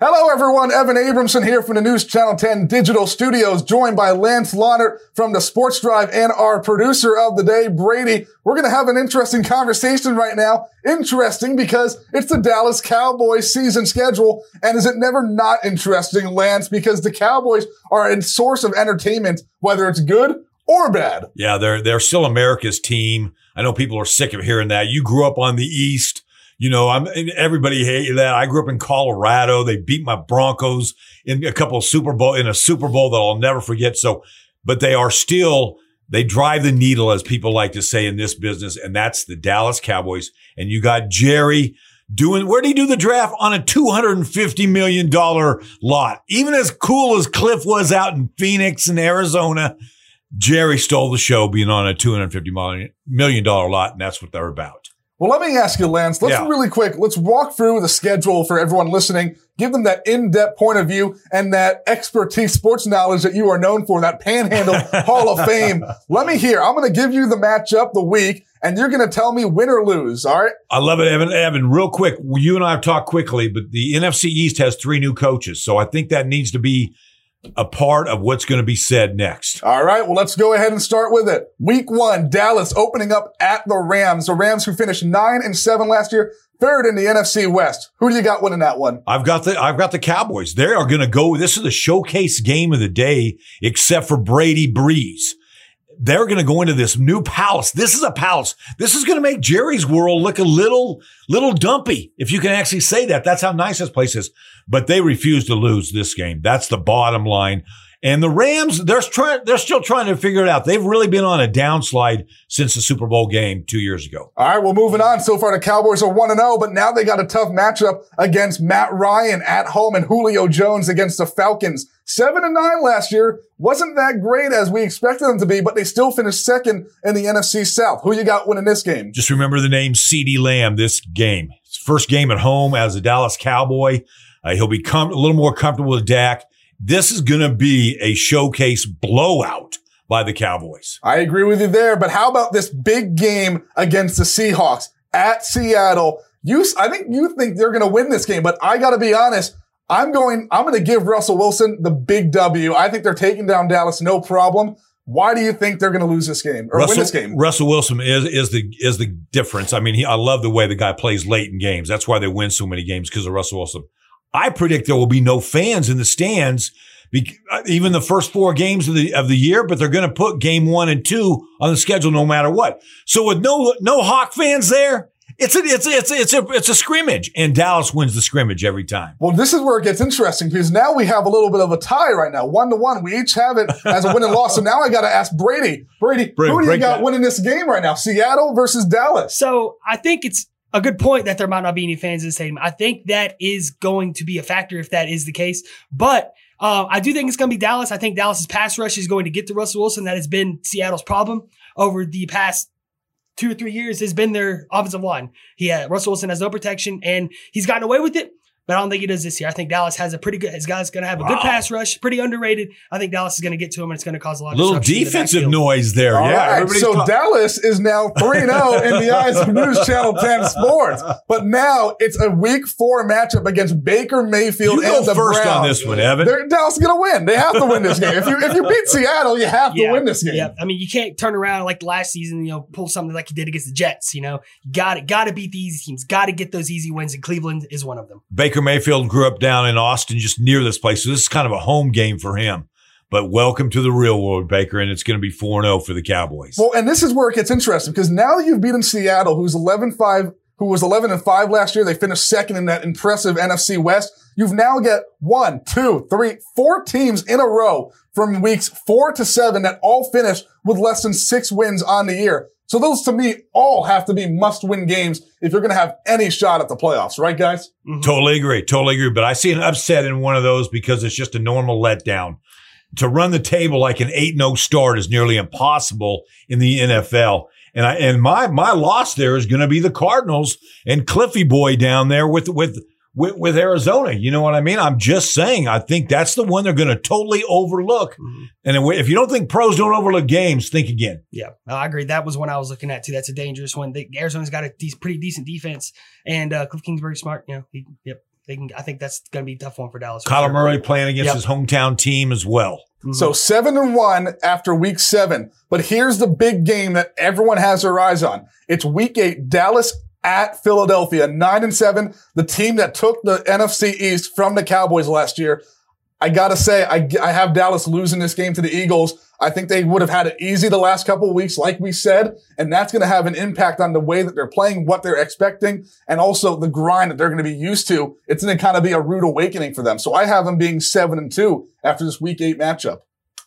Hello, everyone. Evan Abramson here from the News Channel 10 Digital Studios, joined by Lance Launert from the Sports Drive and our producer of the day, Brady. We're going to have an interesting conversation right now. Interesting because it's the Dallas Cowboys season schedule. And is it never not interesting, Lance? Because the Cowboys are a source of entertainment, whether it's good or bad. Yeah, they're, they're still America's team. I know people are sick of hearing that. You grew up on the East. You know, I'm everybody hated that. I grew up in Colorado. They beat my Broncos in a couple of Super Bowl in a Super Bowl that I'll never forget. So, but they are still they drive the needle, as people like to say in this business, and that's the Dallas Cowboys. And you got Jerry doing where did he do the draft on a two hundred and fifty million dollar lot? Even as cool as Cliff was out in Phoenix and Arizona, Jerry stole the show being on a two hundred fifty million dollar lot, and that's what they're about. Well, let me ask you, Lance. Let's yeah. really quick. Let's walk through the schedule for everyone listening. Give them that in-depth point of view and that expertise, sports knowledge that you are known for, that Panhandle Hall of Fame. Let me hear. I'm going to give you the matchup the week, and you're going to tell me win or lose. All right. I love it, Evan. Evan, real quick. You and I have talked quickly, but the NFC East has three new coaches, so I think that needs to be a part of what's going to be said next. All right. Well, let's go ahead and start with it. Week one, Dallas opening up at the Rams. The Rams who finished nine and seven last year, third in the NFC West. Who do you got winning that one? I've got the, I've got the Cowboys. They are going to go. This is the showcase game of the day, except for Brady Brees they're going to go into this new palace. This is a palace. This is going to make Jerry's world look a little, little dumpy. If you can actually say that, that's how nice this place is. But they refuse to lose this game. That's the bottom line. And the Rams, they're trying, they're still trying to figure it out. They've really been on a downslide since the Super Bowl game two years ago. All right. Well, moving on. So far, the Cowboys are 1 0, but now they got a tough matchup against Matt Ryan at home and Julio Jones against the Falcons. Seven and nine last year wasn't that great as we expected them to be, but they still finished second in the NFC South. Who you got winning this game? Just remember the name CeeDee Lamb this game. First game at home as a Dallas Cowboy. Uh, he'll be com- a little more comfortable with Dak. This is going to be a showcase blowout by the Cowboys. I agree with you there, but how about this big game against the Seahawks at Seattle? You, I think you think they're going to win this game, but I got to be honest. I'm going, I'm going to give Russell Wilson the big W. I think they're taking down Dallas, no problem. Why do you think they're going to lose this game or Russell, win this game? Russell Wilson is is the is the difference. I mean, he, I love the way the guy plays late in games. That's why they win so many games because of Russell Wilson. I predict there will be no fans in the stands, uh, even the first four games of the of the year. But they're going to put game one and two on the schedule no matter what. So with no no Hawk fans there, it's a it's a, it's a, it's a it's a scrimmage, and Dallas wins the scrimmage every time. Well, this is where it gets interesting because now we have a little bit of a tie right now, one to one. We each have it as a win and loss. So now I got to ask Brady, Brady, Brady who do you got that. winning this game right now? Seattle versus Dallas. So I think it's a good point that there might not be any fans in the stadium. I think that is going to be a factor if that is the case. But uh, I do think it's going to be Dallas. I think Dallas's pass rush is going to get to Russell Wilson. That has been Seattle's problem over the past two or three years. Has been their offensive line. He had Russell Wilson has no protection, and he's gotten away with it but I don't think he does this year. I think Dallas has a pretty good. His guy's going to have a wow. good pass rush, pretty underrated. I think Dallas is going to get to him, and it's going to cause a lot of little defensive noise there. All yeah, right. so talk- Dallas is now three 0 in the eyes of News Channel Ten Sports, but now it's a Week Four matchup against Baker Mayfield you and the first Browns. on this one, Evan. They're, Dallas is going to win. They have to win this game. If you if you beat Seattle, you have to win this game. Yeah, I mean you can't turn around like last season. You know, pull something like you did against the Jets. You know, you got it. Got to beat the easy teams. Got to get those easy wins, and Cleveland is one of them. Baker Mayfield grew up down in Austin, just near this place. So this is kind of a home game for him. But welcome to the real world, Baker, and it's going to be 4 0 for the Cowboys. Well, and this is where it gets interesting because now that you've beaten Seattle, who's 11 5, who was 11 and 5 last year, they finished second in that impressive NFC West. You've now got one, two, three, four teams in a row from weeks four to seven that all finished with less than six wins on the year. So those to me all have to be must win games if you're going to have any shot at the playoffs, right guys? Mm-hmm. Totally agree. Totally agree. But I see an upset in one of those because it's just a normal letdown. To run the table like an 8-0 start is nearly impossible in the NFL. And I, and my, my loss there is going to be the Cardinals and Cliffy boy down there with, with, with, with, Arizona. You know what I mean? I'm just saying, I think that's the one they're going to totally overlook. Mm-hmm. And if you don't think pros don't overlook games, think again. Yeah, I agree. That was one I was looking at too. That's a dangerous one. The, Arizona's got a de- pretty decent defense, and uh, Cliff Kingsbury smart. You know, he, yep. they can. I think that's going to be a tough one for Dallas. for Kyler sure. Murray playing against Yep. his hometown team as well. Mhm. So seven and one after week seven. But here's the big game that everyone has their eyes on. It's week eight, Dallas at Philadelphia, nine and seven, the team that took the NFC East from the Cowboys last year. I gotta say, I, I have Dallas losing this game to the Eagles. I think they would have had it easy the last couple weeks, like we said, and that's going to have an impact on the way that they're playing, what they're expecting, and also the grind that they're going to be used to. It's going to kind of be a rude awakening for them. So I have them being seven and two after this week eight matchup.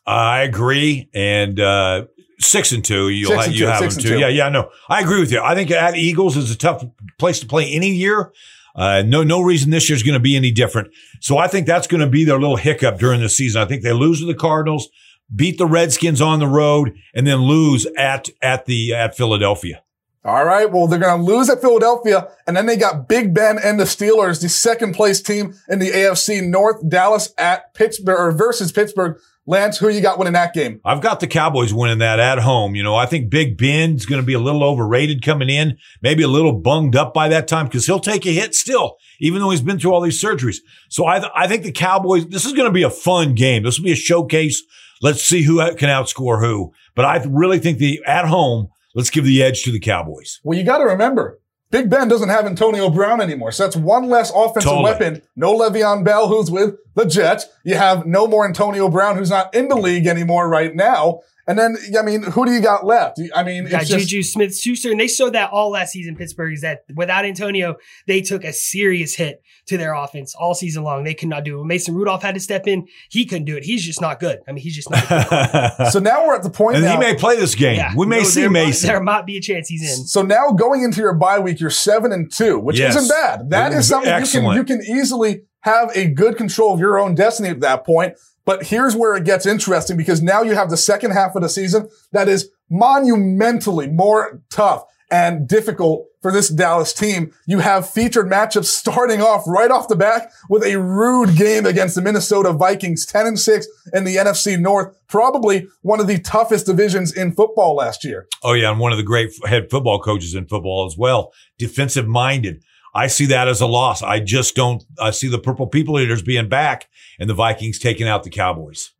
I agree. And, uh, six and two, you'll Six have, you two, have them too. Yeah. Yeah. No, I agree with you. I think at Eagles is a tough place to play any year. Uh, no, no reason this year's going to be any different. So I think that's going to be their little hiccup during the season. I think they lose to the Cardinals, beat the Redskins on the road, and then lose at, at the, at Philadelphia. All right. Well, they're going to lose at Philadelphia, and then they got Big Ben and the Steelers, the second place team in the AFC North. Dallas at Pittsburgh or versus Pittsburgh. Lance, who you got winning that game? I've got the Cowboys winning that at home. You know, I think Big Ben's going to be a little overrated coming in, maybe a little bunged up by that time because he'll take a hit still, even though he's been through all these surgeries. So I, th- I think the Cowboys, this is going to be a fun game. This will be a showcase. Let's see who can outscore who. But I really think the at home, let's give the edge to the Cowboys. Well, you got to remember, Big Ben doesn't have Antonio Brown anymore. So that's one less offensive Totally. weapon. No Le'Veon Bell, who's with the Jets. You have no more Antonio Brown, who's not in the league anymore right now. And then, I mean, who do you got left? I mean, got just, Juju Smith Schuster, and they showed that all last season. Pittsburgh is that without Antonio, they took a serious hit to their offense all season long. They could not do it. Mason Rudolph had to step in. He couldn't do it. He's just not good. I mean, he's just not good. so now we're at the point and now. he may play this game. Yeah. we may No, see there might- Mason. there might be a chance he's in. So now going into your bye week, you're seven and two, which Yes. isn't bad. That is something you can, you can easily have a good control of your own destiny at that point. But here's where it gets interesting because now you have the second half of the season that is monumentally more tough and difficult for this Dallas team. You have featured matchups starting off right off the back with a rude game against the Minnesota Vikings, 10 and 6 in the NFC North, probably one of the toughest divisions in football last year. Oh yeah, and one of the great head football coaches in football as well. Defensive minded. I see that as a loss. I just don't. I see the Purple People Eaters being back and the Vikings taking out the Cowboys.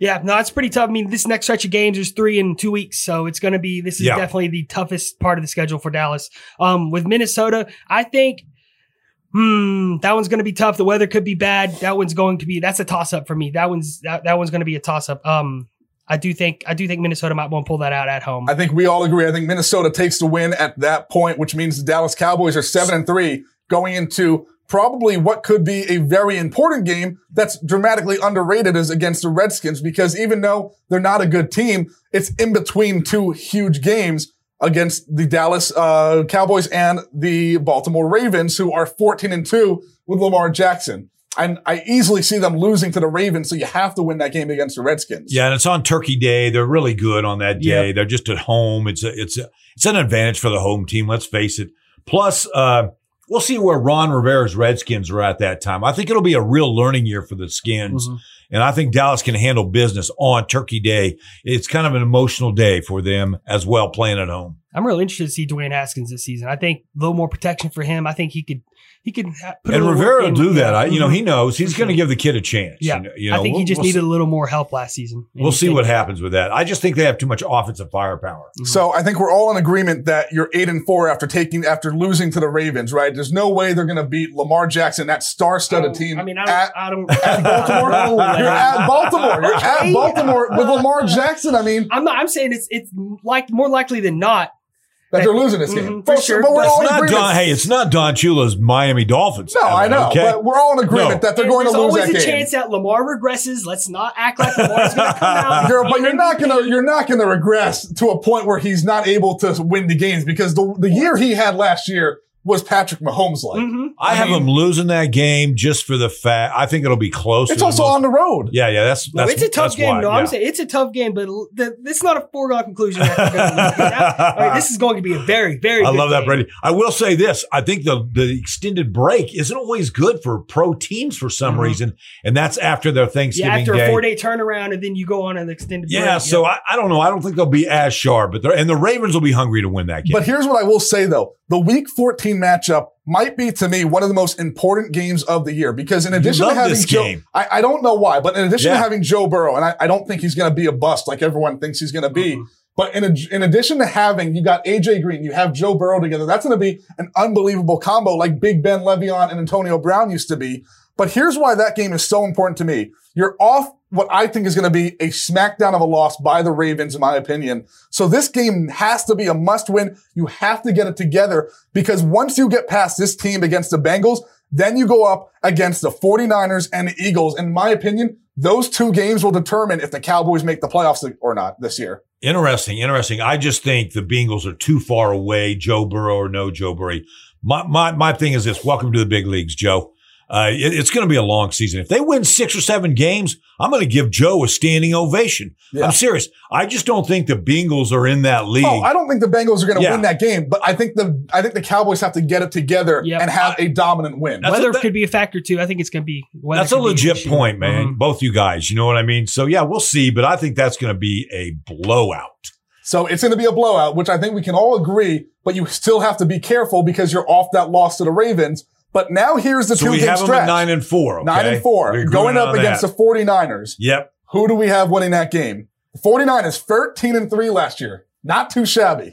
Yeah, no, it's pretty tough. I mean, this next stretch of games is three in two weeks, so it's going to be. This is Yeah. definitely the toughest part of the schedule for Dallas. Um, with Minnesota, I think. Hmm, that one's going to be tough. The weather could be bad. That one's going to be. That's a toss up for me. That one's that, that one's going to be a toss up. Um, I do think I do think Minnesota might want to pull that out at home. I think we all agree. I think Minnesota takes the win at that point, which means the Dallas Cowboys are seven and three going into probably what could be a very important game that's dramatically underrated is against the Redskins because even though they're not a good team, it's in between two huge games against the Dallas uh, Cowboys and the Baltimore Ravens, who are 14 and two with Lamar Jackson. And I easily see them losing to the Ravens, so you have to win that game against the Redskins. Yeah, and it's on Turkey Day. They're really good on that day. They're just at home. It's a, it's a, it's an advantage for the home team. Let's face it. Plus, uh, we'll see where Ron Rivera's Redskins are at that time. I think it'll be a real learning year for the Skins. Mhm. And I think Dallas can handle business on Turkey Day. It's kind of an emotional day for them as well, playing at home. I'm really interested to see Dwayne Haskins this season. I think a little more protection for him. I think he could he could put and little Rivera will in. do that. Yeah. I, you know, he mm-hmm. knows he's For going to give the kid a chance. Yeah. You know, you know, I think he we'll- just we'll needed see- a little more help last season. We'll see what happens with that. I just think they have too much offensive firepower. Mm-hmm. So I think we're all in agreement that you're eight and four after taking after losing to the Ravens, right? There's no way they're going to beat Lamar Jackson, that star-studded don't- team. I mean, I at, don't. I don't at Baltimore. No way. you're at Baltimore. You're at Baltimore with Lamar Jackson. I mean, I'm not. I'm saying it's it's like more likely than not. That they're losing this game. Mhm, for sure. But we're But all in agreement. Don, hey, it's not Don Shula's Miami Dolphins. no, I know, Okay? but we're all in agreement No. that they're And going to lose. there's lose always a chance that Lamar regresses. Let's not act like Lamar's going to come out. You're- but you're not gonna you're not gonna regress to a point where he's not able to win the games because the the year he had last year was Patrick Mahomes like. Mhm. I, I have mean- them losing that game just for the fact. I think it'll be close. It's also most- on the road. Yeah, yeah. That's No, that's it's a tough that's game. why, no, yeah. I'm saying it's a tough game, but l- the, it's not a foregone conclusion. That they're gonna lose. That- all right, this is going to be a very, very. I good love that. Brady. I will say this: I think the the extended break isn't always good for pro teams for some Mhm. reason, and that's after their Thanksgiving Yeah, after day. a four day turnaround, and then you go on an extended. yeah, break. so I, I don't know. I don't think they'll be as sharp, but they're, and the Ravens will be hungry to win that game. But here's what I will say though. The week 14 matchup might be to me one of the most important games of the year because in addition to having Joe. I, I don't know why, but in addition to having Joe Burrow, and I, I don't think he's going to be a bust like everyone thinks he's going to be. Mhm. But in, a, in addition to having, you got AJ Green, you have Joe Burrow together. That's going to be an unbelievable combo like Big Ben Le'Veon and Antonio Brown used to be. But here's why that game is so important to me. You're off what I think is going to be a smackdown of a loss by the Ravens, in my opinion. So this game has to be a must win. You have to get it together because once you get past this team against the Bengals, then you go up against the 49ers and the Eagles. In my opinion, those two games will determine if the Cowboys make the playoffs or not this year. Interesting, interesting. I just think the Bengals are too far away, Joe Burrow or no Joe Burrow. My my my thing is this: Welcome to the big leagues, Joe. Uh, it- it's going to be a long season. If they win six or seven games, I'm going to give Joe a standing ovation. Yeah. I'm serious. I just don't think the Bengals are in that league. Oh, I don't think the Bengals are going to Yeah. win that game, but I think the I think the Cowboys have to get it together Yep. and have a dominant win. That's Weather a- that- could be a factor too. I think it's going to be. Weather That's a could be an legit point, man. Mhm. Both you guys, you know what I mean? So yeah, we'll see, but I think that's going to be a blowout. So it's going to be a blowout, which I think we can all agree, but you still have to be careful because you're off that loss to the Ravens. But now here's the So two we game have them stretch. at nine and four. Okay? Nine and 4 We're going up against that. the 49ers. Yep. Who do we have winning that game? The 49ers 13 and 3 last year. Not too shabby.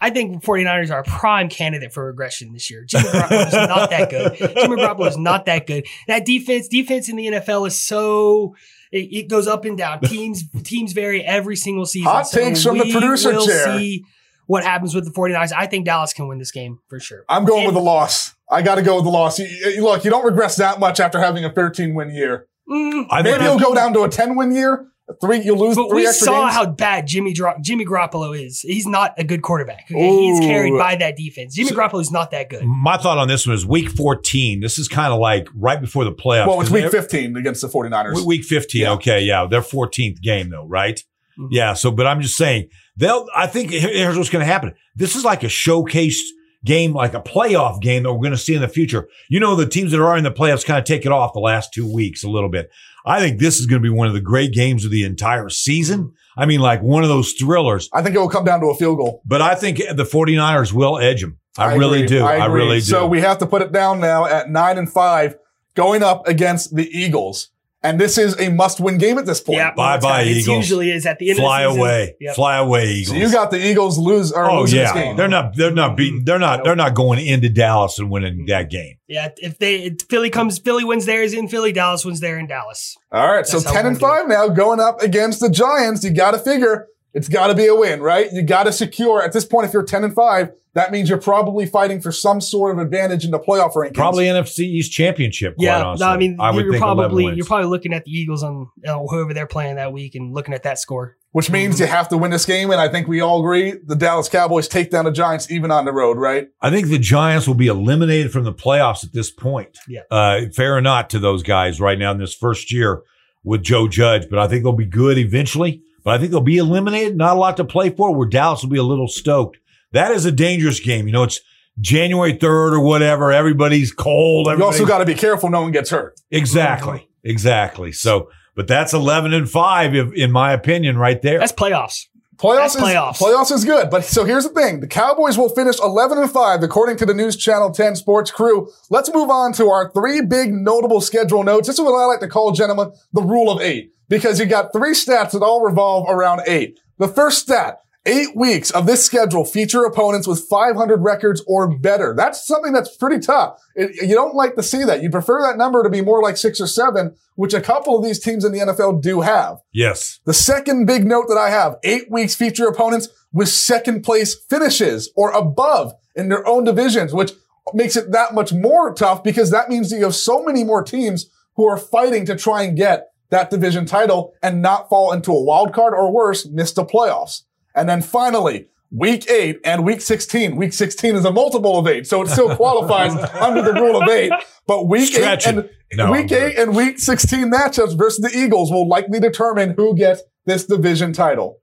I think 49ers are a prime candidate for regression this year. Jimmy Garoppolo is not that good. Jimmy Garoppolo is not that good. That defense, defense in the NFL is so it, it goes up and down. Teams teams vary every single season. Hot takes from the producer chair. See what happens with the 49ers. I think Dallas can win this game for sure. I'm going And- with the loss. I got to go with the loss. You- you- Look, you don't regress that much after having a 13 win year. Mm, I think Maybe you'll go down to a 10 win year. Three, you'll lose but three we extra saw games. how bad Jimmy Dro- Jimmy Garoppolo is. He's not a good quarterback. Okay? He's carried by that defense. Jimmy So- Garoppolo is not that good. My thought on this one is week 14. This is kind of like right before the playoffs. well, it's week 15 against the 49ers. Week 15. Yeah. Okay. Yeah. Their 14th game though, right? Mhm. Yeah. So, but I'm just saying they'll, I think here's what's going to happen. This is like a showcase game, like a playoff game that we're going to see in the future. You know, the teams that are in the playoffs kind of take it off the last two weeks a little bit. I think this is going to be one of the great games of the entire season. I mean, like one of those thrillers, I think it will come down to a field goal. but I think the 49ers will edge them. I, really agree. do. I, agree. really do. So we have to put it down now at nine and five, going up against the Eagles. And this is a must win game at this point. Yeah, Bye it's bye, kinda- It usually is at the end fly of the season. Fly away, Yep. fly away, Eagles. So you got the Eagles lose or Oh yeah, this game. they're not. They're not beating. Mm-hmm. They're not. They're not going into Dallas and winning mm-hmm. that game. Yeah, if they if Philly comes, Philly wins theirs in Philly. Dallas wins there in Dallas. All right. So That's how 10 and 5 now going up against the Giants. You got to figure it's got to be a win, right? You got to secure at this point. If you're 10 and 5, that means you're probably fighting for some sort of advantage in the playoff rankings. Probably NFC East championship. Quite yeah, honestly. no, I mean I you're think 11 probably you're probably looking at the Eagles on you know, whoever they're playing that week and looking at that score. which means you have to win this game. And I think we all agree the Dallas Cowboys take down the Giants even on the road, right? I think the Giants will be eliminated from the playoffs at this point. Yeah. Uh, fair or not to those guys right now in this first year with Joe Judge, but I think they'll be good eventually. But I think they'll be eliminated. Not a lot to play for. Where Dallas will be a little stoked. That is a dangerous game. You know, it's January third or whatever. Everybody's cold. You also got to be careful no one gets hurt. Exactly. Exactly. So, but that's 11 and 5, if, in my opinion, right there. That's playoffs. Playoffs That's is, playoffs. playoffs is good, but so here's the thing: the Cowboys will finish 11 and five, according to the News Channel 10 Sports crew. Let's move on to our three big notable schedule notes. This is what I like to call, gentlemen, the rule of eight, because you got three stats that all revolve around eight. The first stat: eight weeks of this schedule feature opponents with 500 records or better. That's something that's pretty tough. It- you don't like to see that. You prefer that number to be more like six or seven, which a couple of these teams in the NFL do have. yes. The second big note that I have, eight weeks feature opponents with second place finishes or above in their own divisions, which makes it that much more tough because that means that you have so many more teams who are fighting to try and get that division title and not fall into a wild card or worse, miss the playoffs. And then finally, week eight and week 16. Week 16 is a multiple of eight, so it still qualifies under the rule of eight. But week Stretch eight and No, week eight and week 16 matchups versus the Eagles will likely determine who gets this division title.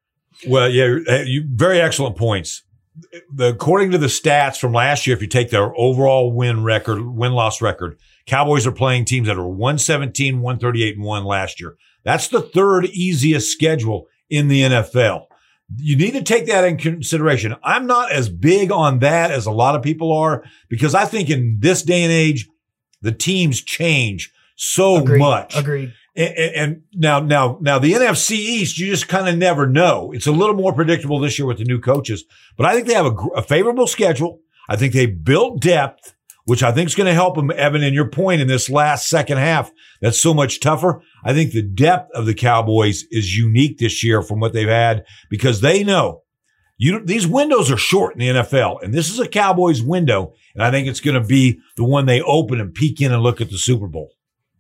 Well, yeah, you, eh, very excellent points. The, according to the stats from last year, if you take their overall win record, win loss record, Cowboys are playing teams that are 117, 138, and 1 last year. That's the third easiest schedule in the NFL. You need to take that in consideration. I'm not as big on that as a lot of people are because I think in this day and age, the teams change so Agreed. much. Agreed. And, and now, now, now the NFC East, you just kind of never know. It's a little more predictable this year with the new coaches, but I think they have a, a favorable schedule. I think they built depth, which I think is going to help them, Evan, in your point in this last second half. That's so much tougher. I think the depth of the Cowboys is unique this year from what they've had because they know you, these windows are short in the NFL and this is a Cowboys window. And I think it's going to be the one they open and peek in and look at the Super Bowl.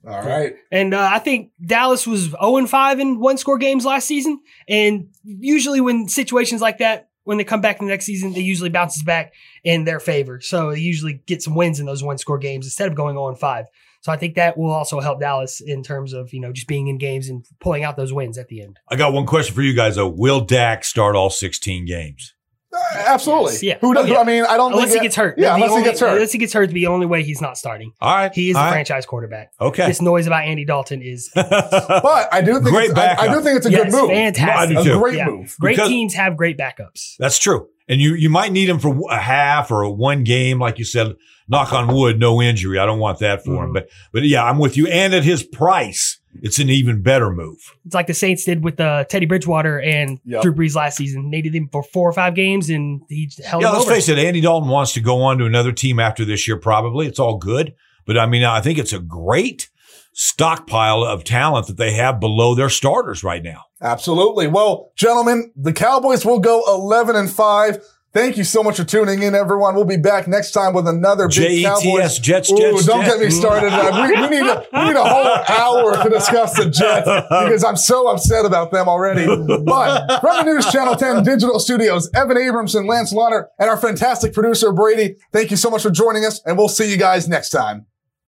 All right. And uh, I think Dallas was 0 and 5 in one score games last season. And usually, when situations like that, when they come back in the next season, they usually bounces back in their favor. So they usually get some wins in those one score games instead of going 0 and 5. So I think that will also help Dallas in terms of, you know, just being in games and pulling out those wins at the end. I got one question for you guys though. Will Dak start all 16 games? Uh, absolutely. Yes, yeah. Who does? Oh, yeah. I mean, I don't Unless think he gets hurt. Yeah, The unless only- he gets hurt. Unless he gets hurt, the only way he's not starting. All right. He is the all right. franchise quarterback. Okay. This noise about Andy Dalton is But I do think Great it's, I, I do think it's a yes, good move. fantastic. I A do too. great Yeah. move. Great Because- teams have great backups. That's true. And you, you might need him for a half or a one game, like you said, knock on wood, no injury. I don't want that for him. Mhm. But, but yeah, I'm with you. And at his price, it's an even better move. It's like the Saints did with uh, Teddy Bridgewater and Yep. Drew Brees last season. They did him for four or five games, and he held Yeah, let's over. face it. Andy Dalton wants to go on to another team after this year, probably. It's all good. But I mean, I think it's a great stockpile of talent that they have below their starters right now. Absolutely. Well, gentlemen, the Cowboys will go 11 and 5. Thank you so much for tuning in, everyone. We'll be back next time with another big Cowboys. J-E-T-S, Jets, Ooh, Jets, don't Jets. get me started. Uh, we, we need a, we need a whole hour to discuss the Jets because I'm so upset about them already. But from the News Channel 10 Digital Studios, Evan Abramson, Lance Lauder, and our fantastic producer, Brady, thank you so much for joining us, and we'll see you guys next time.